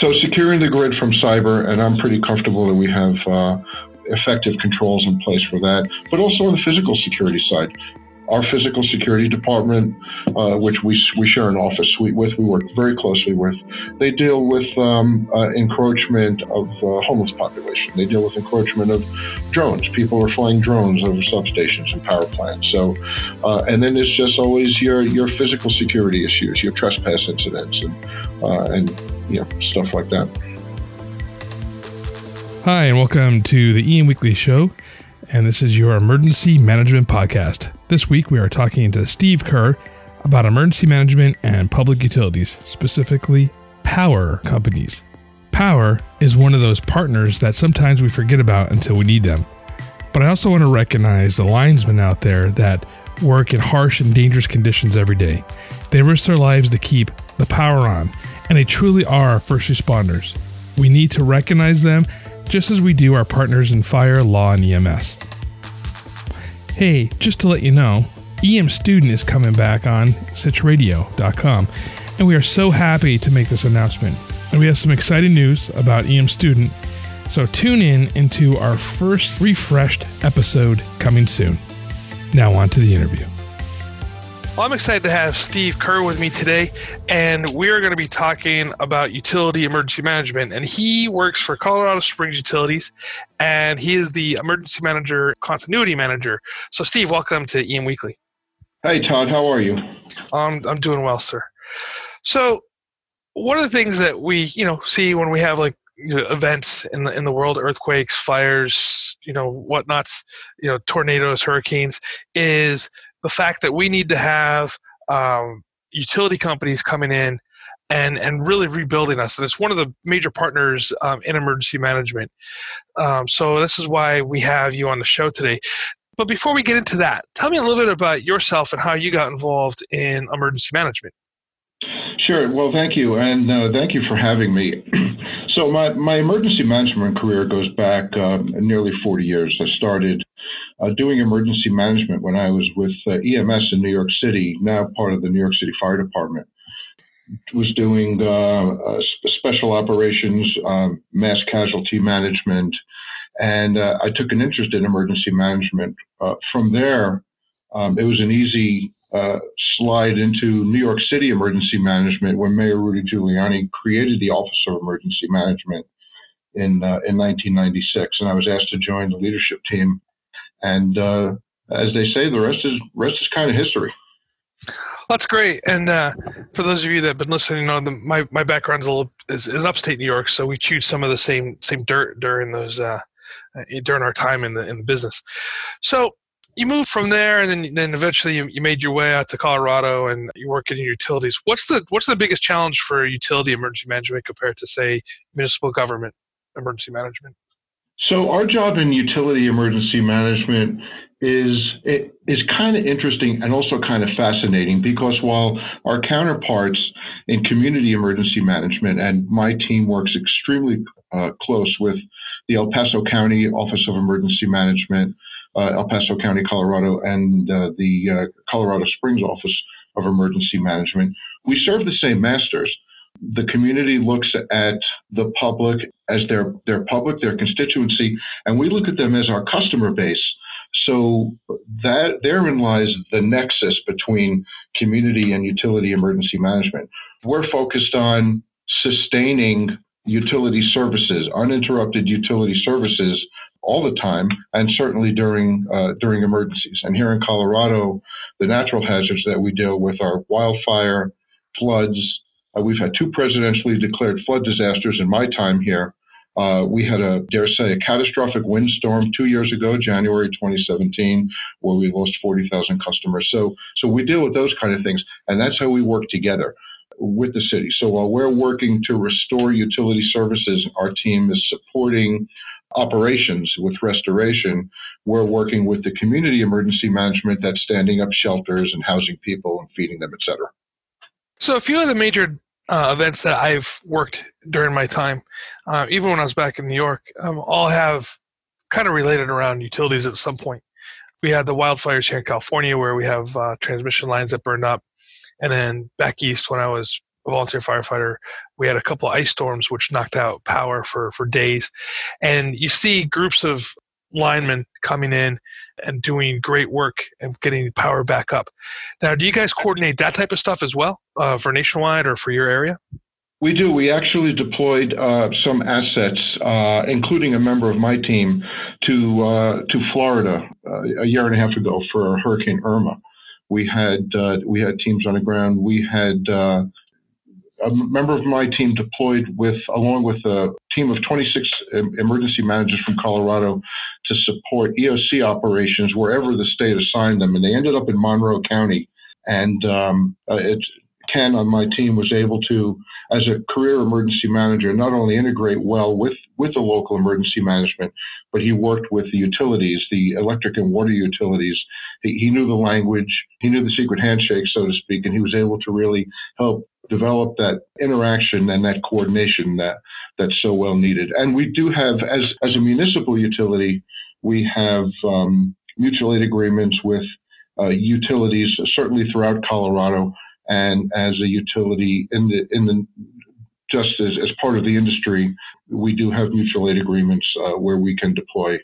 So securing the grid from cyber, and I'm pretty comfortable that we have uh, effective controls in place for that. But also on the physical security side, our physical security department, uh, which we, we share an office suite with, we work very closely with. They deal with um, uh, encroachment of uh, homeless population. They deal with encroachment of drones. People are flying drones over substations and power plants. So, uh, and then it's just always your your physical security issues, your trespass incidents, and uh, and you know stuff like that. Hi, and welcome to the EM Weekly Show. And this is your emergency management podcast. This week we are talking to Steve Kuhr about emergency management and public utilities, specifically power companies. Power is one of those partners that sometimes we forget about until we need them. But I also want to recognize the linesmen out there that work in harsh and dangerous conditions every day. They risk their lives to keep the power on, and they truly are our first responders. We need to recognize them just as we do our partners in fire, law, and EMS. Hey, just to let you know, EM Student is coming back on SitchRadio.com, and we are so happy to make this announcement. And we have some exciting news about EM Student, so tune in into our first refreshed episode coming soon. Now, on to the interview. Well, I'm excited to have Steve Kuhr with me today, and we are going to be talking about utility emergency management. And he works for Colorado Springs Utilities, and he is the emergency manager, continuity manager. So, Steve, welcome to EM Weekly. Hey, Todd, how are you? Um, I'm doing well, sir. So, one of the things that we, you know, see when we have like you know, events in the in the world, earthquakes, fires, you know, whatnots, you know, tornadoes, hurricanes, is the fact that we need to have um, utility companies coming in and and really rebuilding us. And it's one of the major partners um, in emergency management. Um, so this is why we have you on the show today. But before we get into that, tell me a little bit about yourself and how you got involved in emergency management. Sure. Well, thank you, and uh, thank you for having me. so my my emergency management career goes back uh, nearly 40 years. I started uh, doing emergency management when I was with uh, EMS in New York City, now part of the New York City Fire Department. Was doing uh, uh special operations, um, mass casualty management, and uh, I took an interest in emergency management. From there, um, it was an easy slide into New York City emergency management when Mayor Rudy Giuliani created the Office of Emergency Management in in 1996, and I was asked to join the leadership team and uh, as they say, the rest is rest is kind of history. That's great. And uh, for those of you that have been listening, know the, my my background's a little is, is upstate New York, so we chewed some of the same same dirt during those uh, during our time in the in the business. So you moved from there, and then then eventually you, you made your way out to Colorado, and you work in utilities. What's the what's the biggest challenge for utility emergency management compared to say municipal government emergency management? So our job in utility emergency management is is kind of interesting and also kind of fascinating because while our counterparts in community emergency management and my team works extremely uh, close with the El Paso County Office of Emergency Management, El Paso County, Colorado, and uh, the uh, Colorado Springs Office of Emergency Management, we serve the same masters the community looks at the public as their their public, their constituency, and we look at them as our customer base. So that therein lies the nexus between community and utility emergency management. We're focused on sustaining utility services, uninterrupted utility services all the time, and certainly during uh, during emergencies. And here in Colorado, the natural hazards that we deal with are wildfire, floods, uh, we've had two presidentially declared flood disasters in my time here. Uh, we had a, dare say, a catastrophic windstorm two years ago, January 2017, where we lost 40,000 customers. So, so we deal with those kind of things, and that's how we work together. With the city. So while we're working to restore utility services, our team is supporting operations with restoration. We're working with the community emergency management that's standing up shelters and housing people and feeding them, et cetera. So a few of the major uh, events that I've worked during my time, uh, even when I was back in New York, um, all have kind of related around utilities at some point. We had the wildfires here in California where we have uh, transmission lines that burned up. And then back east, when I was a volunteer firefighter, we had a couple of ice storms which knocked out power for, for days. And you see groups of linemen coming in and doing great work and getting power back up. Now, do you guys coordinate that type of stuff as well uh, for nationwide or for your area? We do. We actually deployed uh, some assets, uh, including a member of my team, to uh, to Florida uh, a year and a half ago for Hurricane Irma. We had uh, we had teams on the ground. We had uh, a member of my team deployed with, along with a team of 26 emergency managers from Colorado, to support EOC operations wherever the state assigned them, and they ended up in Monroe County. And um, it, Ken on my team was able to, as a career emergency manager, not only integrate well with, with the local emergency management, but he worked with the utilities, the electric and water utilities. He, he knew the language, he knew the secret handshake, so to speak, and he was able to really help develop that interaction and that coordination that that's so well needed. And we do have, as as a municipal utility, we have um, mutual aid agreements with uh, utilities, certainly throughout Colorado and as a utility in the in the just as, as part of the industry, we do have mutual aid agreements uh, where we can deploy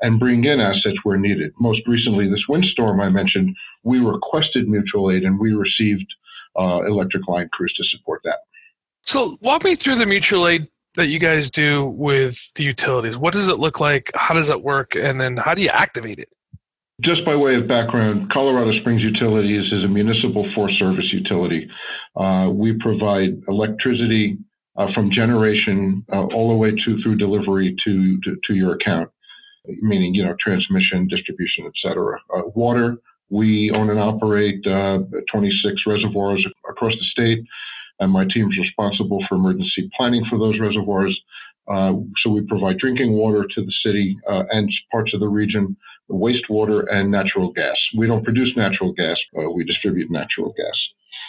and bring in assets where needed. Most recently, this windstorm I mentioned, we requested mutual aid and we received uh, electric line crews to support that. So, walk me through the mutual aid that you guys do with the utilities. What does it look like? How does it work? And then how do you activate it? Just by way of background, Colorado Springs Utilities is a municipal force service utility. Uh, we provide electricity uh, from generation uh, all the way to through delivery to, to, to your account, meaning you know transmission, distribution, etc. Uh, water, we own and operate uh, 26 reservoirs across the state, and my team is responsible for emergency planning for those reservoirs. Uh, so we provide drinking water to the city and parts of the region wastewater, and natural gas. We don't produce natural gas, uh, we distribute natural gas.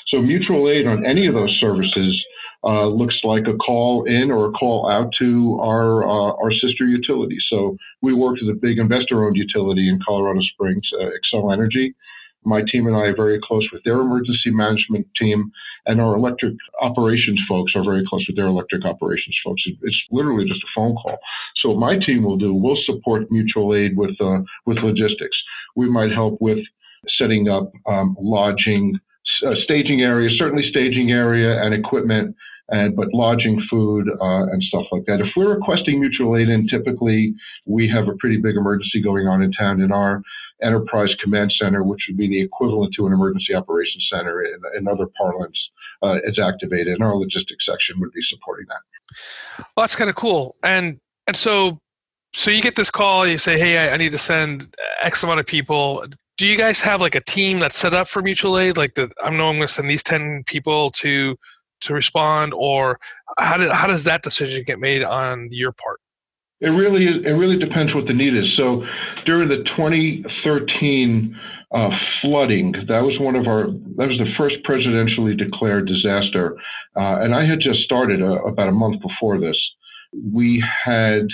So mutual aid on any of those services uh, looks like a call in or a call out to our uh, our sister utility. So we work with a big investor-owned utility in Colorado Springs, uh, Xcel Energy, my team and I are very close with their emergency management team, and our electric operations folks are very close with their electric operations folks. It's literally just a phone call. So my team will do, we'll support mutual aid with uh, with logistics. We might help with setting up um, lodging, uh, staging area, certainly staging area and equipment, and but lodging, food, uh, and stuff like that. If we're requesting mutual aid, and typically we have a pretty big emergency going on in town in our enterprise command center, which would be the equivalent to an emergency operations center in, in other parlance, uh, is activated, and our logistics section would be supporting that. Well, that's kind of cool. And and so so you get this call, you say, "Hey, I, I need to send X amount of people." Do you guys have like a team that's set up for mutual aid? Like, the, I know I'm going to send these ten people to to respond, or how, do, how does that decision get made on your part? It really it really depends what the need is. So during the 2013 uh, flooding, that was one of our that was the first presidentially declared disaster, uh, and I had just started uh, about a month before this. We had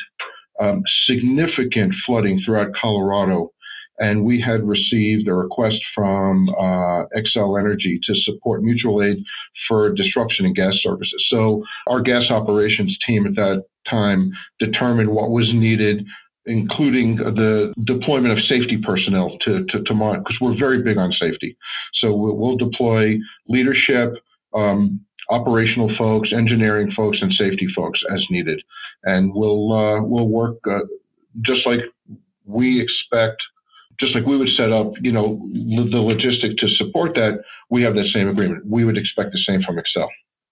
um, significant flooding throughout Colorado, and we had received a request from uh, Energy to support mutual aid for disruption in gas services. So our gas operations team at that time determined what was needed, including the deployment of safety personnel to to, to monitor, because we're very big on safety. So we'll, we'll deploy leadership. Um, operational folks, engineering folks, and safety folks as needed, and we'll uh, we'll work uh, just like we expect just like we would set up, you know, the logistic to support that, we have that same agreement. We would expect the same from Xcel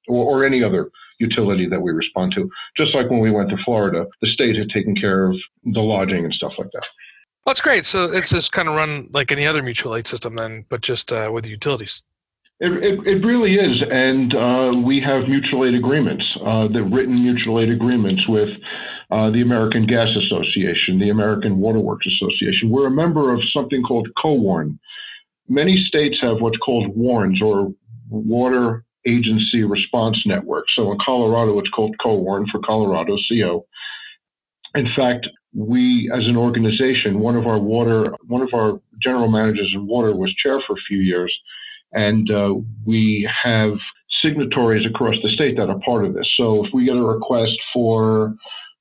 or, or any other utility that we respond to. Just like when we went to Florida, the state had taken care of the lodging and stuff like that. Well, that's great. So it's just kind of run like any other mutual aid system then, but just uh, with utilities. It, it, it, really is, and uh, we have mutual aid agreements, uh, the written mutual aid agreements with uh, the American Gas Association, the American Waterworks Association. We're a member of something called COWARN. Many states have what's called WARNs or Water Agency Response Network. So in Colorado, it's called COWARN for Colorado, CO. In fact, we as an organization, one of our water, one of our general managers in water was chair for a few years and uh, we have signatories across the state that are part of this. So if we get a request for,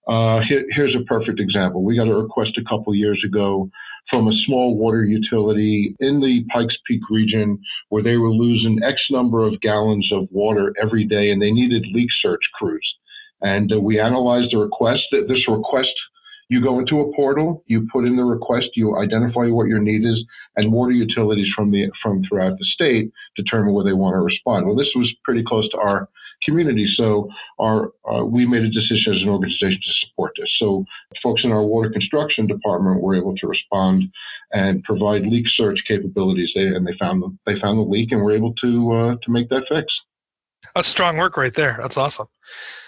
uh, here, here's a perfect example. We got a request a couple years ago from a small water utility in the Pikes Peak region where they were losing X number of gallons of water every day and they needed leak search crews. And uh, we analyzed the request. This request you go into a portal, you put in the request, you identify what your need is, and water utilities from the from throughout the state determine where they want to respond. Well, this was pretty close to our community, so our uh, we made a decision as an organization to support this. So folks in our water construction department were able to respond and provide leak search capabilities. They and they found the, they found the leak and were able to uh, to make that fix. That's strong work right there. That's awesome.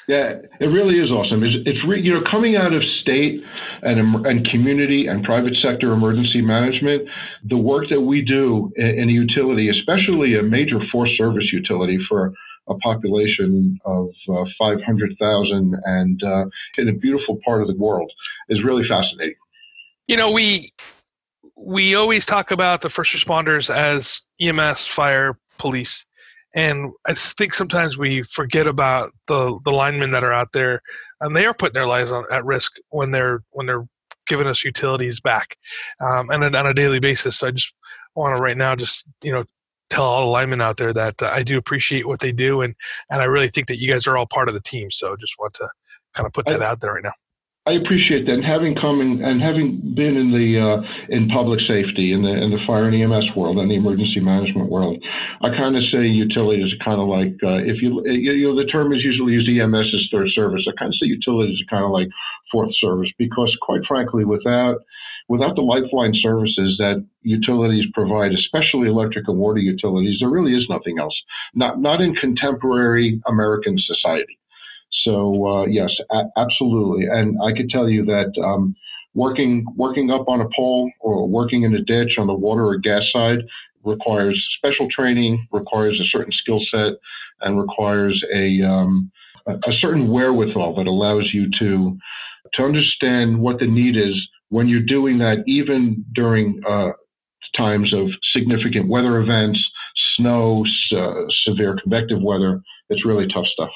Yeah, it really is awesome. It's, it's re, you know coming out of state and and community and private sector emergency management, the work that we do in, in a utility, especially a major force service utility for a population of uh, 500,000 and uh, in a beautiful part of the world, is really fascinating. You know, we we always talk about the first responders as EMS, fire, police and I think sometimes we forget about the the linemen that are out there, and they are putting their lives on, at risk when they're when they're giving us utilities back, um, and on a daily basis. So I just want to right now just you know tell all the linemen out there that uh, I do appreciate what they do, and and I really think that you guys are all part of the team. So just want to kind of put that I, out there right now. I appreciate that. And having come in, and having been in the uh, in public safety in the in the fire and EMS world and the emergency management world, I kind of say utilities are kind of like uh, if you you know the term is usually used EMS is third service. I kind of say utilities are kind of like fourth service because quite frankly, without without the lifeline services that utilities provide, especially electric and water utilities, there really is nothing else. Not not in contemporary American society. So uh, yes, a- absolutely. And I could tell you that um, working working up on a pole or working in a ditch on the water or gas side requires special training, requires a certain skill set, and requires a um, a certain wherewithal that allows you to to understand what the need is when you're doing that, even during uh, times of significant weather events, snow, uh, severe convective weather. It's really tough stuff.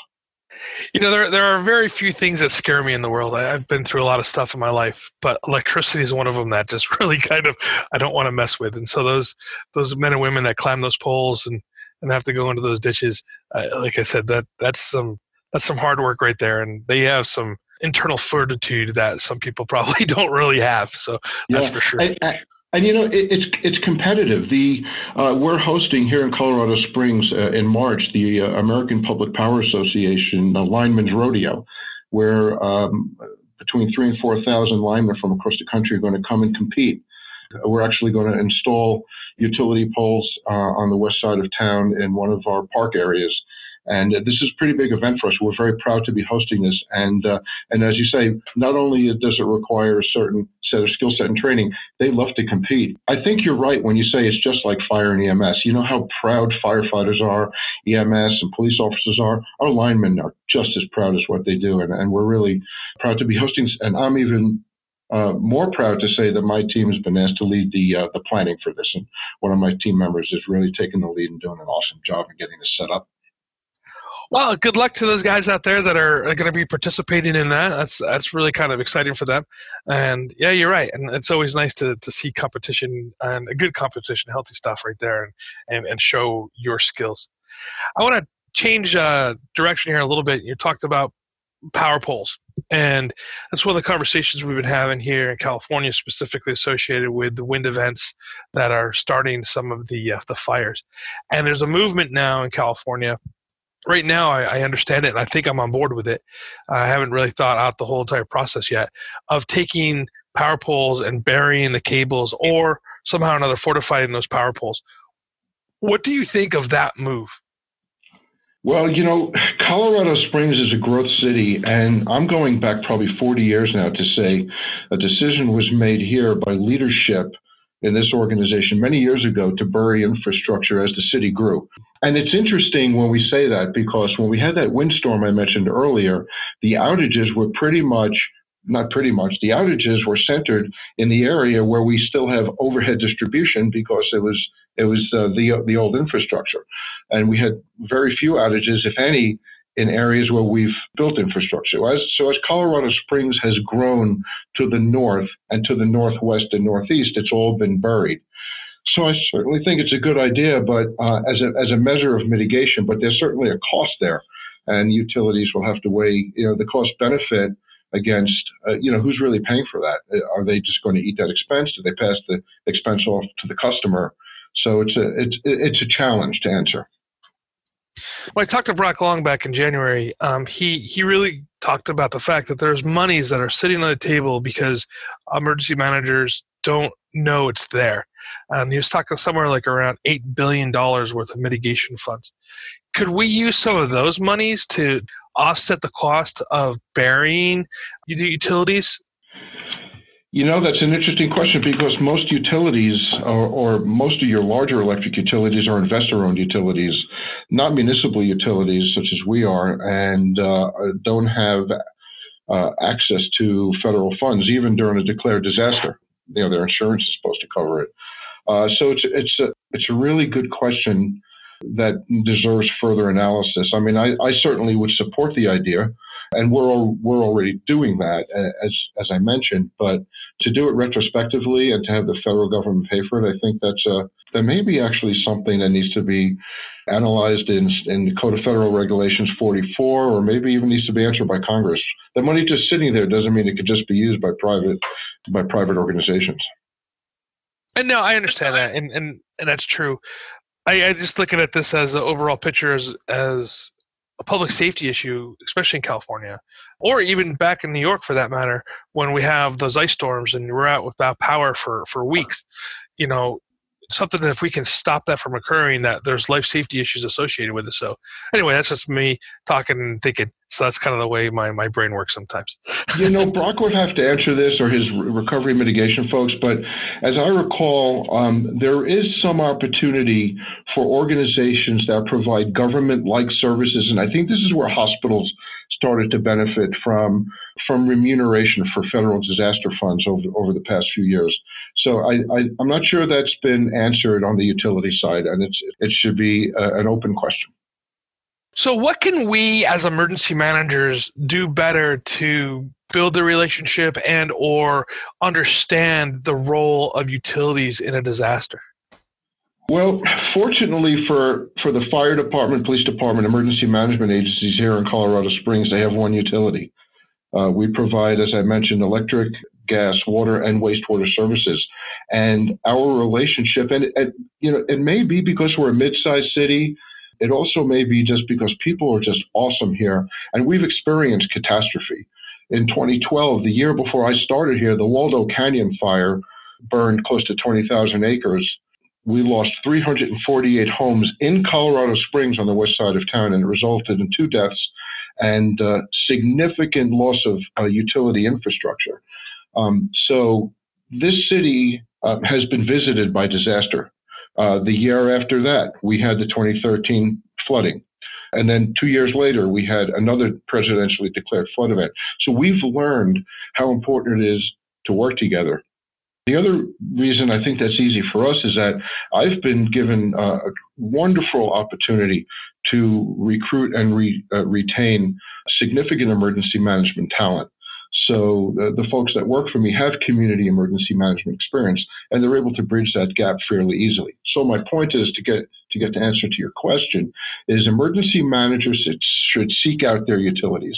You know, there there are very few things that scare me in the world. I, have been through a lot of stuff in my life, but electricity is one of them that just really kind of I don't want to mess with. And so those those men and women that climb those poles and and have to go into those ditches, uh, like I said, that that's some that's some hard work right there, and they have some internal fortitude that some people probably don't really have. So yeah. that's for sure. I, I, and you know, it, it's it's competitive. The uh, we're hosting here in Colorado Springs uh, in March the uh, American Public Power Association uh, Linemen's Rodeo, where um, between three and four thousand linemen from across the country are going to come and compete. We're actually going to install utility poles uh, on the west side of town in one of our park areas and uh, this is a pretty big event for us. We're very proud to be hosting this. And uh, and as you say, not only does it require a certain set of skill set and training, they love to compete. I think you're right when you say it's just like fire and EMS. You know how proud firefighters are, EMS and police officers are. Our linemen are just as proud as what they do, and, and we're really proud to be hosting. And I'm even uh, more proud to say that my team has been asked to lead the uh, the planning for this, and one of my team members is really taking the lead and doing an awesome job in getting this set up. Well, good luck to those guys out there that are, are going to be participating in that. That's that's really kind of exciting for them. And yeah, you're right. And it's always nice to, to see competition and a good competition, healthy stuff right there, and and, and show your skills. I want to change uh, direction here a little bit. You talked about power poles, and that's one of the conversations we've been having here in California, specifically associated with the wind events that are starting some of the uh, the fires. And there's a movement now in California right now I, I, understand it and I think I'm on board with it. I haven't really thought out the whole entire process yet of taking power poles and burying the cables or somehow or another fortifying those power poles. What do you think of that move? Well, you know, Colorado Springs is a growth city, and I'm going back probably 40 years now to say a decision was made here by leadership in this organization many years ago to bury infrastructure as the city grew. And it's interesting when we say that because when we had that windstorm I mentioned earlier, the outages were pretty much not pretty much the outages were centered in the area where we still have overhead distribution because it was it was uh, the the old infrastructure and we had very few outages if any in areas where we've built infrastructure. As, so as Colorado Springs has grown to the north and to the northwest and northeast, it's all been buried. So I certainly think it's a good idea, but uh, as a as a measure of mitigation. But there's certainly a cost there, and utilities will have to weigh you know the cost benefit against uh, you know who's really paying for that. Uh, are they just going to eat that expense? Do they pass the expense off to the customer? So it's a it's it's a challenge to answer. When I talked to Brock Long back in January, um, he he really talked about the fact that there's monies that are sitting on the table because emergency managers don't know it's there. And he was talking somewhere like around eight billion dollars worth of mitigation funds. Could we use some of those monies to offset the cost of burying utilities you know, that's an interesting question because most utilities, or, or, most of your larger electric utilities, are investor owned utilities, not municipal utilities such as we are, and uh, don't have uh, access to federal funds, even during a declared disaster. You know, their insurance is supposed to cover it. Uh, so it's, it's, a, it's a really good question that deserves further analysis. I mean, I, I certainly would support the idea and we're we're already doing that as as I mentioned. But to do it retrospectively and to have the federal government pay for it, I think that's a that may be actually something that needs to be analyzed in in the Code of Federal Regulations 44, or maybe even needs to be answered by Congress. The money just sitting there doesn't mean it could just be used by private by private organizations. And no, I understand that, and and and that's true. I, I just looking at this as an overall picture as as a public safety issue, especially in California, or even back in New York for that matter, when we have those ice storms and we're out without power for, for weeks. You know, something that if we can stop that from occurring, that there's life safety issues associated with it. So anyway, that's just me talking and thinking. So that's kind of the way my, my brain works sometimes. you know, Brock would have to answer this or his recovery mitigation folks, but as I recall, um, there is some opportunity for organizations that provide government-like services, and I think this is where hospitals started to benefit from from remuneration for federal disaster funds over over the past few years. So I, I am not sure that's been answered on the utility side, and it's it should be a, an open question. So what can we as emergency managers do better to build the relationship and or understand the role of utilities in a disaster? Well, fortunately for, for the fire department, police department, emergency management agencies here in Colorado Springs, they have one utility. Uh, we provide, as I mentioned, electric, gas, water, and wastewater services. And our relationship, and, and you know, it may be because we're a mid-sized city. It also may be just because people are just awesome here, and we've experienced catastrophe. In 2012, the year before I started here, the Waldo Canyon fire burned close to 20,000 acres we lost 348 homes in Colorado Springs on the west side of town, and it resulted in two deaths and uh, significant loss of uh, utility infrastructure. Um, so this city uh, has been visited by disaster. Uh, the year after that, we had the 2013 flooding. And then two years later, we had another presidentially declared flood event. So we've learned how important it is to work together the other reason I think that's easy for us is that I've been given a wonderful opportunity to recruit and re, uh, retain significant emergency management talent. So the, the, folks that work for me have community emergency management experience, and they're able to bridge that gap fairly easily. So my point is to get to get the answer to your question is emergency managers should seek out their utilities.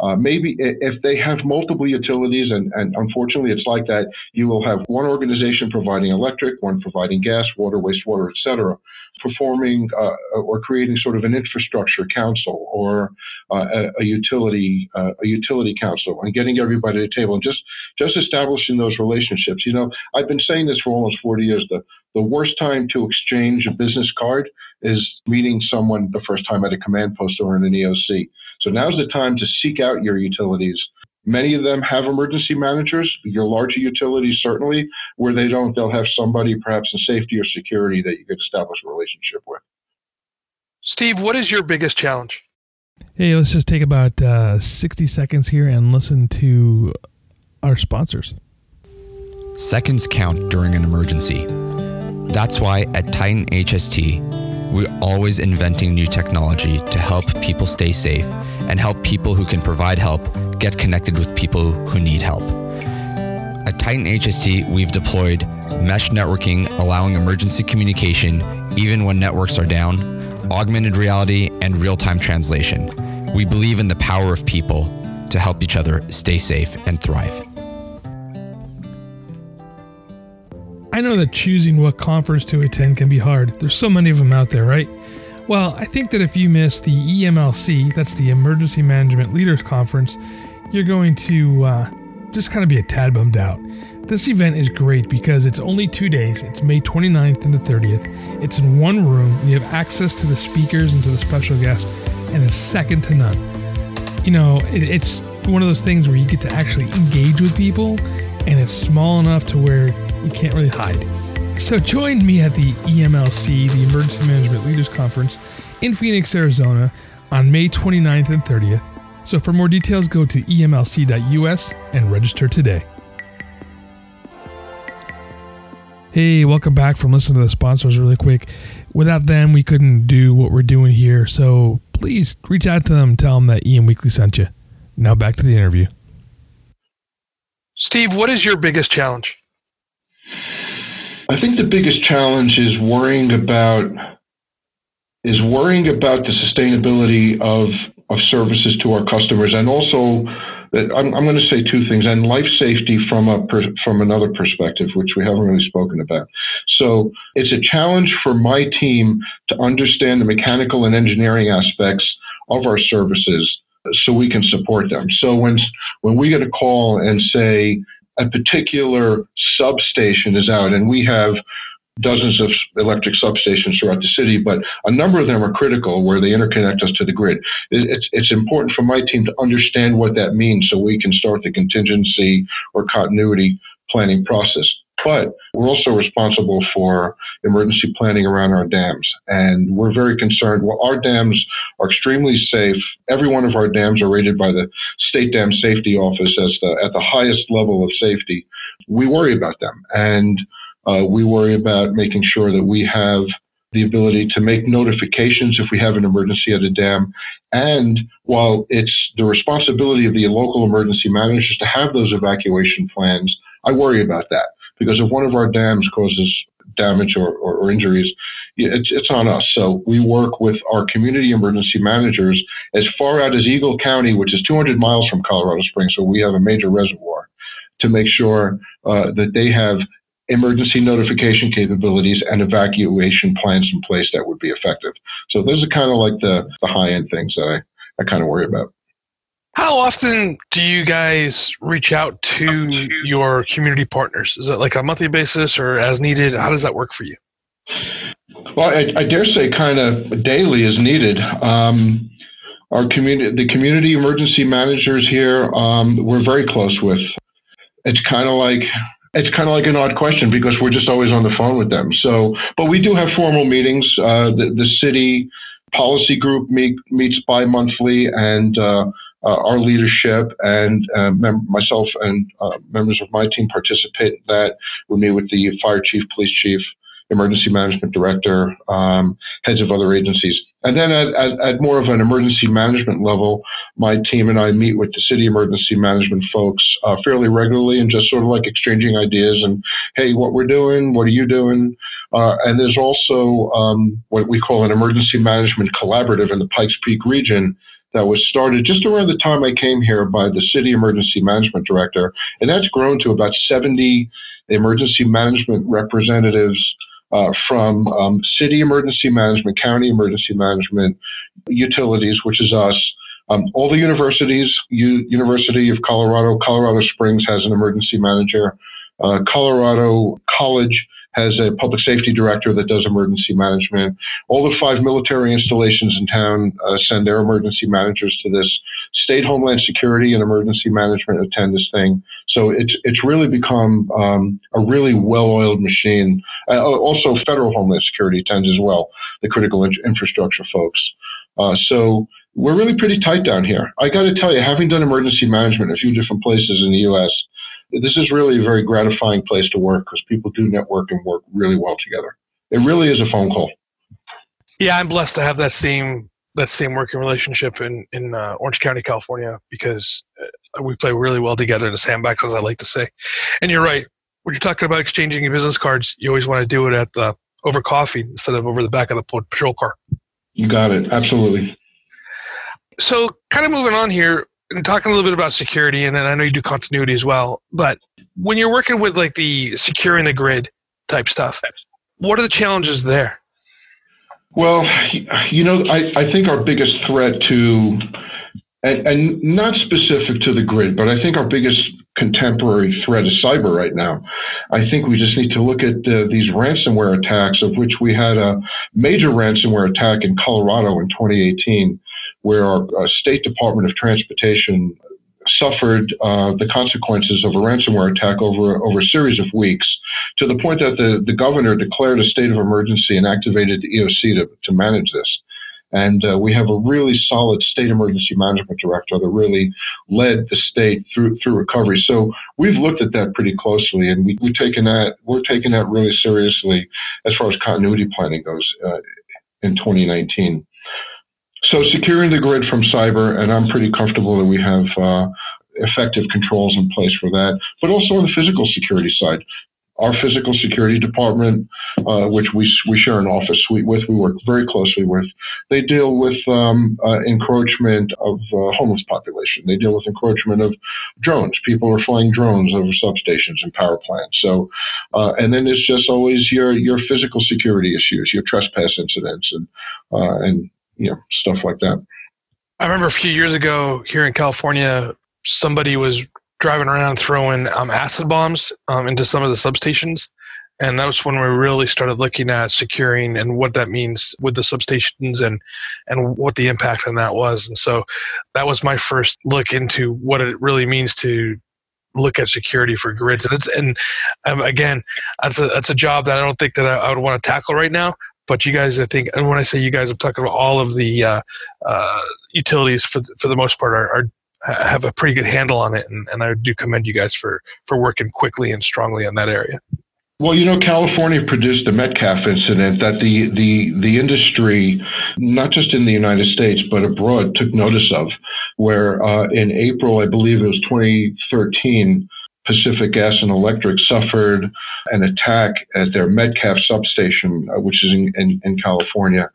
Uh, maybe if they have multiple utilities, and, and unfortunately it's like that, you will have one organization providing electric, one providing gas, water, wastewater, etc., performing uh, or creating sort of an infrastructure council or uh, a, a, utility uh, a utility council and getting everybody at the table and just just establishing those relationships. You know, I've been saying this for almost 40 years. The the worst time to exchange a business card is meeting someone the first time at a command post or in an EOC. So now's the time to seek out your utilities. Many of them have emergency managers. Your larger utilities, certainly, where they don't, they'll have somebody perhaps in safety or security that you could establish a relationship with. Steve, what is your biggest challenge? Hey, let's just take about uh, 60 seconds here and listen to our sponsors. Seconds count during an emergency. That's why at Titan HST, we're always inventing new technology to help people stay safe and help people who can provide help get connected with people who need help. At Titan HST, we've deployed mesh networking, allowing emergency communication even when networks are down, augmented reality, and real time translation. We believe in the power of people to help each other stay safe and thrive. I know that choosing what conference to attend can be hard. There's so many of them out there, right? Well, I think that if you miss the EMLC, that's the Emergency Management Leaders Conference, you're going to uh, just kind of be a tad bummed out. This event is great because it's only two days. It's May 29th and the 30th. It's in one room, and you have access to the speakers and to the special guests, and it's second to none. You know, it, it's one of those things where you get to actually engage with people, and it's small enough to where you can't really hide. So join me at the EMLC, the Emergency Management Leaders Conference in Phoenix, Arizona on May 29th and 30th. So for more details, go to emlc.us and register today. Hey, welcome back from listening to the sponsors really quick. Without them, we couldn't do what we're doing here. So please reach out to them, tell them that EM Weekly sent you. Now back to the interview. Steve, what is your biggest challenge? I think the biggest challenge is worrying about is worrying about the sustainability of of services to our customers, and also that I'm, I'm going to say two things, and life safety from a from another perspective, which we haven't really spoken about. So it's a challenge for my team to understand the mechanical and engineering aspects of our services so we can support them. So when when we get a call and say a particular substation is out, and we have dozens of electric substations throughout the city, but a number of them are critical where they interconnect us to the grid. It's, it's important for my team to understand what that means so we can start the contingency or continuity planning process. But we're also responsible for emergency planning around our dams. And we're very concerned. Well, our dams are extremely safe. Every one of our dams are rated by the State Dam Safety Office as the, at the highest level of safety. We worry about them. And uh, we worry about making sure that we have the ability to make notifications if we have an emergency at a dam. And while it's the responsibility of the local emergency managers to have those evacuation plans, I worry about that because if one of our dams causes damage or, or, or injuries, it's, it's on us. So we work with our community emergency managers as far out as Eagle County, which is 200 miles from Colorado Springs. So we have a major reservoir to make sure uh, that they have emergency notification capabilities and evacuation plans in place that would be effective. So those are kind of like the, the high end things that I, I kind of worry about. How often do you guys reach out to your community partners? Is it like a monthly basis or as needed? How does that work for you? Well, I, I dare say kind of daily is needed. Um, our community, the community emergency managers here, um, we're very close with. It's kind of like it's kind of like an odd question because we're just always on the phone with them. So, but we do have formal meetings. Uh, the, the city policy group meet, meets bi-monthly and uh, our leadership and uh, mem- myself and uh, members of my team participate in that. We meet with the fire chief, police chief, emergency management director, um, heads of other agencies. And then at, at, at, more of an emergency management level, my team and I meet with the city emergency management folks uh, fairly regularly and just sort of like exchanging ideas and, hey, what we're doing, what are you doing? Uh, and there's also um, what we call an emergency management collaborative in the Pikes Peak region that was started just around the time I came here by the city emergency management director, and that's grown to about 70 emergency management representatives uh, from um, city emergency management, county emergency management, utilities, which is us. Um, all the universities, U- University of Colorado, Colorado Springs has an emergency manager. Uh, Colorado College has a public safety director that does emergency management. All the five military installations in town uh, send their emergency managers to this. State Homeland Security and emergency management attend this thing. So it's it's really become um, a really well-oiled machine. Uh, also, federal Homeland Security attends as well, the critical in- infrastructure folks. Uh, so we're really pretty tight down here. I got to tell you, having done emergency management in a few different places in the U.S., this is really a very gratifying place to work because people do network and work really well together. It really is a phone call. Yeah, I'm blessed to have that same that same working relationship in in uh, Orange County, California, because uh, we play really well together in the sandbox, as I like to say. And you're right. When you're talking about exchanging your business cards, you always want to do it at the over coffee instead of over the back of the patrol car. You got it. Absolutely. So, kind of moving on here, and talking a little bit about security, and then I know you do continuity as well. But when you're working with like the securing the grid type stuff, what are the challenges there? Well, you know, I, I think our biggest threat to, and, and not specific to the grid, but I think our biggest contemporary threat is cyber right now. I think we just need to look at uh, these ransomware attacks, of which we had a major ransomware attack in Colorado in 2018 where our, our State Department of Transportation suffered uh, the consequences of a ransomware attack over over a series of weeks, to the point that the, the governor declared a state of emergency and activated the EOC to, to manage this. And uh, we have a really solid state emergency management director that really led the state through through recovery. So we've looked at that pretty closely, and we, we've taken that we're taking that really seriously as far as continuity planning goes uh, in 2019. So securing the grid from cyber, and I'm pretty comfortable that we have uh, effective controls in place for that. But also on the physical security side, our physical security department, uh, which we we share an office suite with, we work very closely with. They deal with um, uh, encroachment of uh, homeless population. They deal with encroachment of drones. People are flying drones over substations and power plants. So, uh, and then it's just always your your physical security issues, your trespass incidents, and uh, and you know, stuff like that. I remember a few years ago here in California, somebody was driving around throwing um, acid bombs um, into some of the substations. And that was when we really started looking at securing and what that means with the substations and, and what the impact on that was. And so that was my first look into what it really means to look at security for grids. And it's, and um, again, that's a, that's a job that I don't think that I, I would want to tackle right now, but you guys, I think, and when I say you guys, I'm talking about all of the uh, uh, utilities for for the most part are, are, have a pretty good handle on it, and, and I do commend you guys for for working quickly and strongly on that area. Well, you know, California produced the Metcalf incident that the, the, the industry, not just in the United States, but abroad, took notice of, where uh, in April, I believe it was 2013, Pacific Gas and Electric suffered an attack at their Metcalf substation, uh, which is in, in, in California.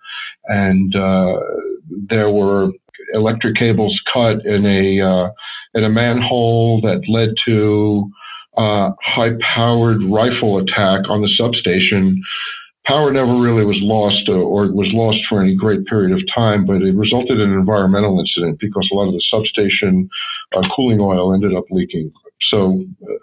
And uh, there were electric cables cut in a, uh, in a manhole that led to a high powered rifle attack on the substation. Power never really was lost uh, or was lost for any great period of time, but it resulted in an environmental incident because a lot of the substation uh, cooling oil ended up leaking so uh,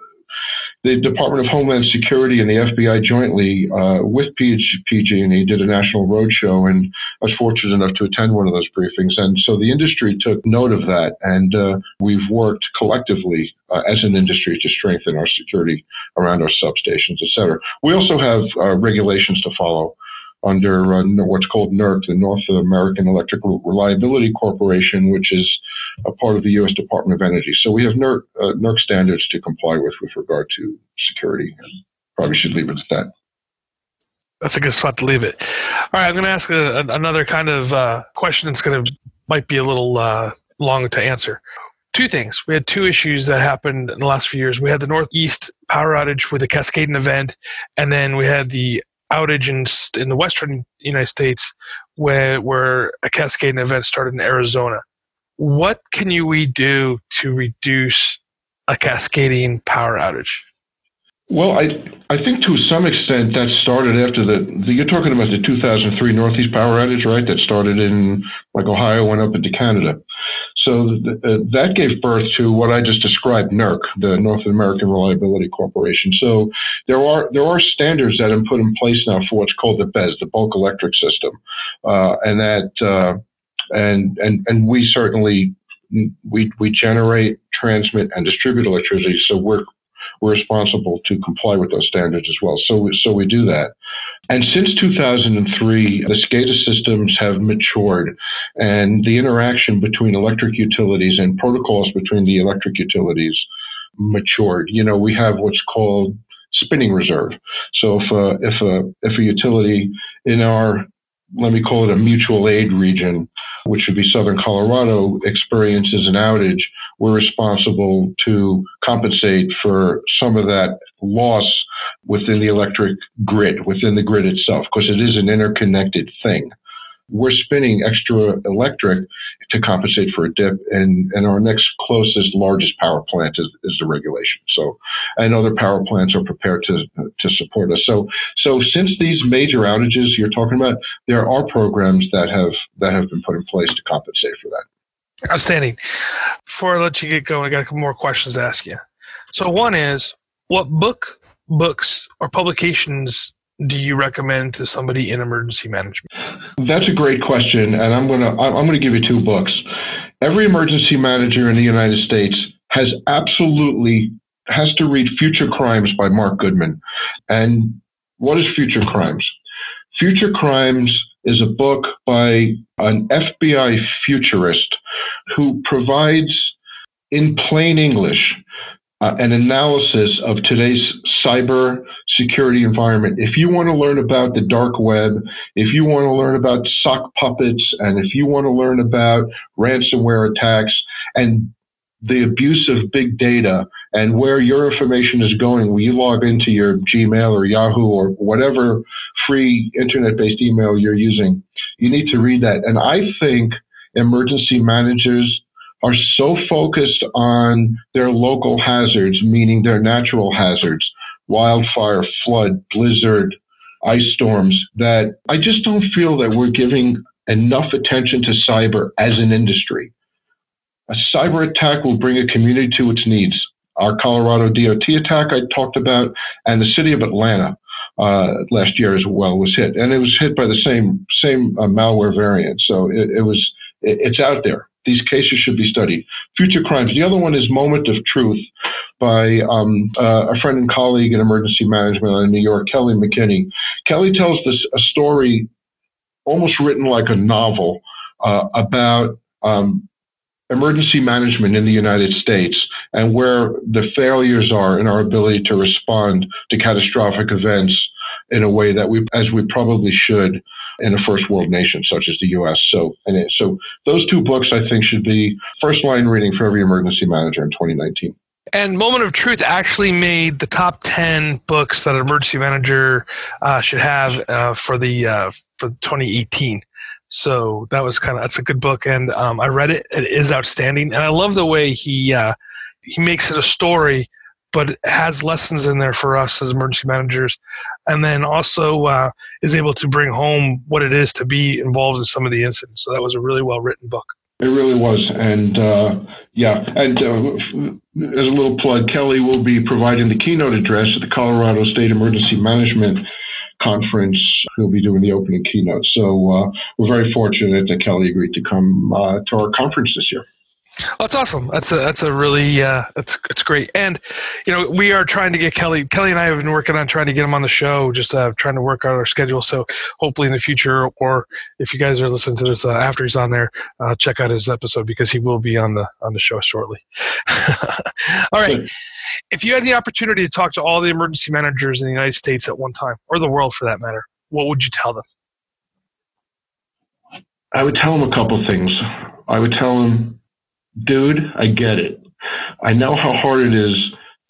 the Department of Homeland Security and the FBI jointly, uh, with PG&E, did a national roadshow, and I was fortunate enough to attend one of those briefings. And so the industry took note of that, and uh, we've worked collectively uh, as an industry to strengthen our security around our substations, et cetera. We also have uh, regulations to follow under uh, what's called NERC, the North American Electrical Reliability Corporation, which is a part of the U.S. Department of Energy. So we have NERC, uh, NERC standards to comply with with regard to security. Probably should leave it at that. That's a good spot to leave it. All right, I'm going to ask a, another kind of uh, question that's going to might be a little uh, long to answer. Two things. We had two issues that happened in the last few years. We had the Northeast power outage with the Cascading event, and then we had the outage in in the western United States where where a cascading event started in Arizona. what can you we do to reduce a cascading power outage? Well, I I think to some extent that started after the, the, you're talking about the 2003 Northeast power outage, right? That started in like Ohio, went up into Canada. So th- uh, that gave birth to what I just described, NERC, the North American Reliability Corporation. So there are there are standards that have been put in place now for what's called the BES, the Bulk Electric System, uh, and that uh, and and and we certainly we we generate, transmit, and distribute electricity. So we're we're responsible to comply with those standards as well. So, we, so we do that. And since 2003, the SCADA systems have matured, and the interaction between electric utilities and protocols between the electric utilities matured. You know, we have what's called spinning reserve. So if a, if a if a utility in our let me call it a mutual aid region, which would be southern Colorado, experiences an outage, we're responsible to compensate for some of that loss within the electric grid, within the grid itself, because it is an interconnected thing. We're spinning extra electric to compensate for a dip, and, and our next closest, largest power plant is, is the regulation. So, and other power plants are prepared to to support us. So, so since these major outages you're talking about, there are programs that have that have been put in place to compensate for that. Outstanding. Before I let you get going, I got a couple more questions to ask you. So one is, what book, books, or publications do you recommend to somebody in emergency management? That's a great question, and I'm gonna I'm gonna give you two books. Every emergency manager in the United States has absolutely has to read Future Crimes by Marc Goodman. And what is Future Crimes? Future Crimes is a book by an FBI futurist who provides, in plain English, uh, an analysis of today's cyber security environment. If you want to learn about the dark web, if you want to learn about sock puppets, and if you want to learn about ransomware attacks and the abuse of big data and where your information is going when you log into your Gmail or Yahoo or whatever free internet based email you're using, you need to read that. And I think emergency managers are so focused on their local hazards, meaning their natural hazards, wildfire, flood, blizzard, ice storms, that I just don't feel that we're giving enough attention to cyber as an industry. A cyber attack will bring a community to its needs. Our Colorado DOT attack I talked about, and the city of Atlanta uh, last year as well was hit, and it was hit by the same same uh, malware variant. So it, it was it, it's out there. These cases should be studied. Future crimes. The other one is Moment of Truth by um, uh, a friend and colleague in emergency management in New York, Kelly McKinney. Kelly tells this a story almost written like a novel uh, about um, emergency management in the United States and where the failures are in our ability to respond to catastrophic events in a way that we, as we probably should in a first world nation such as the U.S. So, it, so those two books I think should be first line reading for every emergency manager in 2019. And Moment of Truth actually made the top 10 books that an emergency manager uh, should have uh, for the uh, for 2018. So that was kind of that's a good book, and um, I read it. It is outstanding, and I love the way he uh, he makes it a story, but has lessons in there for us as emergency managers, and then also uh, is able to bring home what it is to be involved in some of the incidents. So that was a really well written book. It really was, and uh, yeah, and uh, as a little plug, Kelly will be providing the keynote address at the Colorado State Emergency Management conference. He'll be doing the opening keynote. So uh, we're very fortunate that Kelly agreed to come uh, to our conference this year. Oh, that's awesome. That's a that's a really uh, that's it's great. And you know, we are trying to get Kelly. Kelly and I have been working on trying to get him on the show. Just uh, trying to work out our schedule. So hopefully in the future, or if you guys are listening to this uh, after he's on there, uh, check out his episode because he will be on the on the show shortly. all right. If you had the opportunity to talk to all the emergency managers in the United States at one time, or the world for that matter, what would you tell them? I would tell them a couple things. I would tell them dude, I get it. I know how hard it is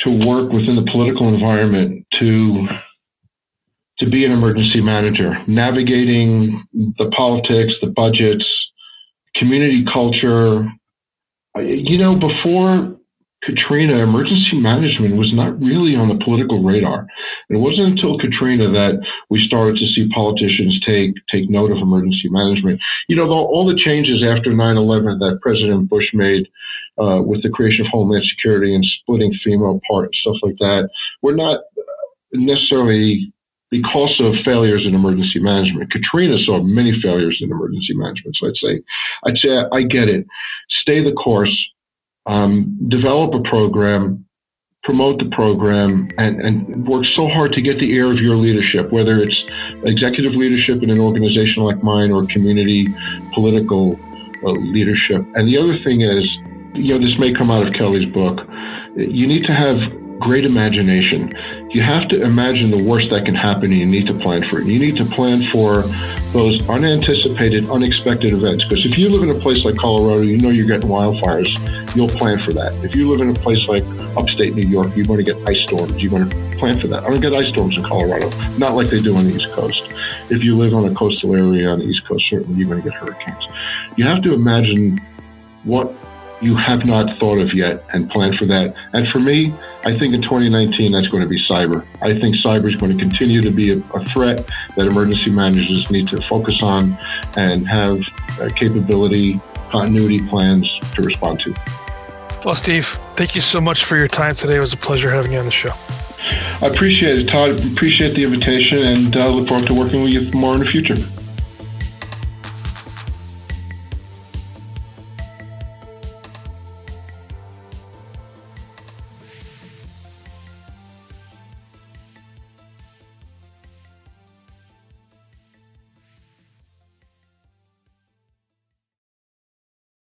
to work within the political environment to to be an emergency manager, navigating the politics, the budgets, community culture, you know, before Katrina, emergency management was not really on the political radar. It wasn't until Katrina that we started to see politicians take take note of emergency management. You know, the, all the changes after 9/11 that President Bush made uh, with the creation of Homeland Security and splitting FEMA apart and stuff like that were not necessarily because of failures in emergency management. Katrina saw many failures in emergency management. So I'd say, I'd say I get it. Stay the course um, develop a program, promote the program, and, and work so hard to get the ear of your leadership, whether it's executive leadership in an organization like mine or community political uh, leadership. And the other thing is, you know, this may come out of Kelly's book. You need to have great imagination. You have to imagine the worst that can happen and you need to plan for it. You need to plan for those unanticipated, unexpected events. Because if you live in a place like Colorado, you know you're getting wildfires, you'll plan for that. If you live in a place like upstate New York, you're going to get ice storms. You're going to plan for that. I don't get ice storms in Colorado, not like they do on the East Coast. If you live on a coastal area on the East Coast, certainly you're going to get hurricanes. You have to imagine what you have not thought of yet and plan for that. And for me, I think in 2019, that's going to be cyber. I think cyber is going to continue to be a, a threat that emergency managers need to focus on and have capability, continuity plans to respond to. Well, Steve, thank you so much for your time today. It was a pleasure having you on the show. I appreciate it, Todd. Appreciate the invitation and uh, look forward to working with you more in the future.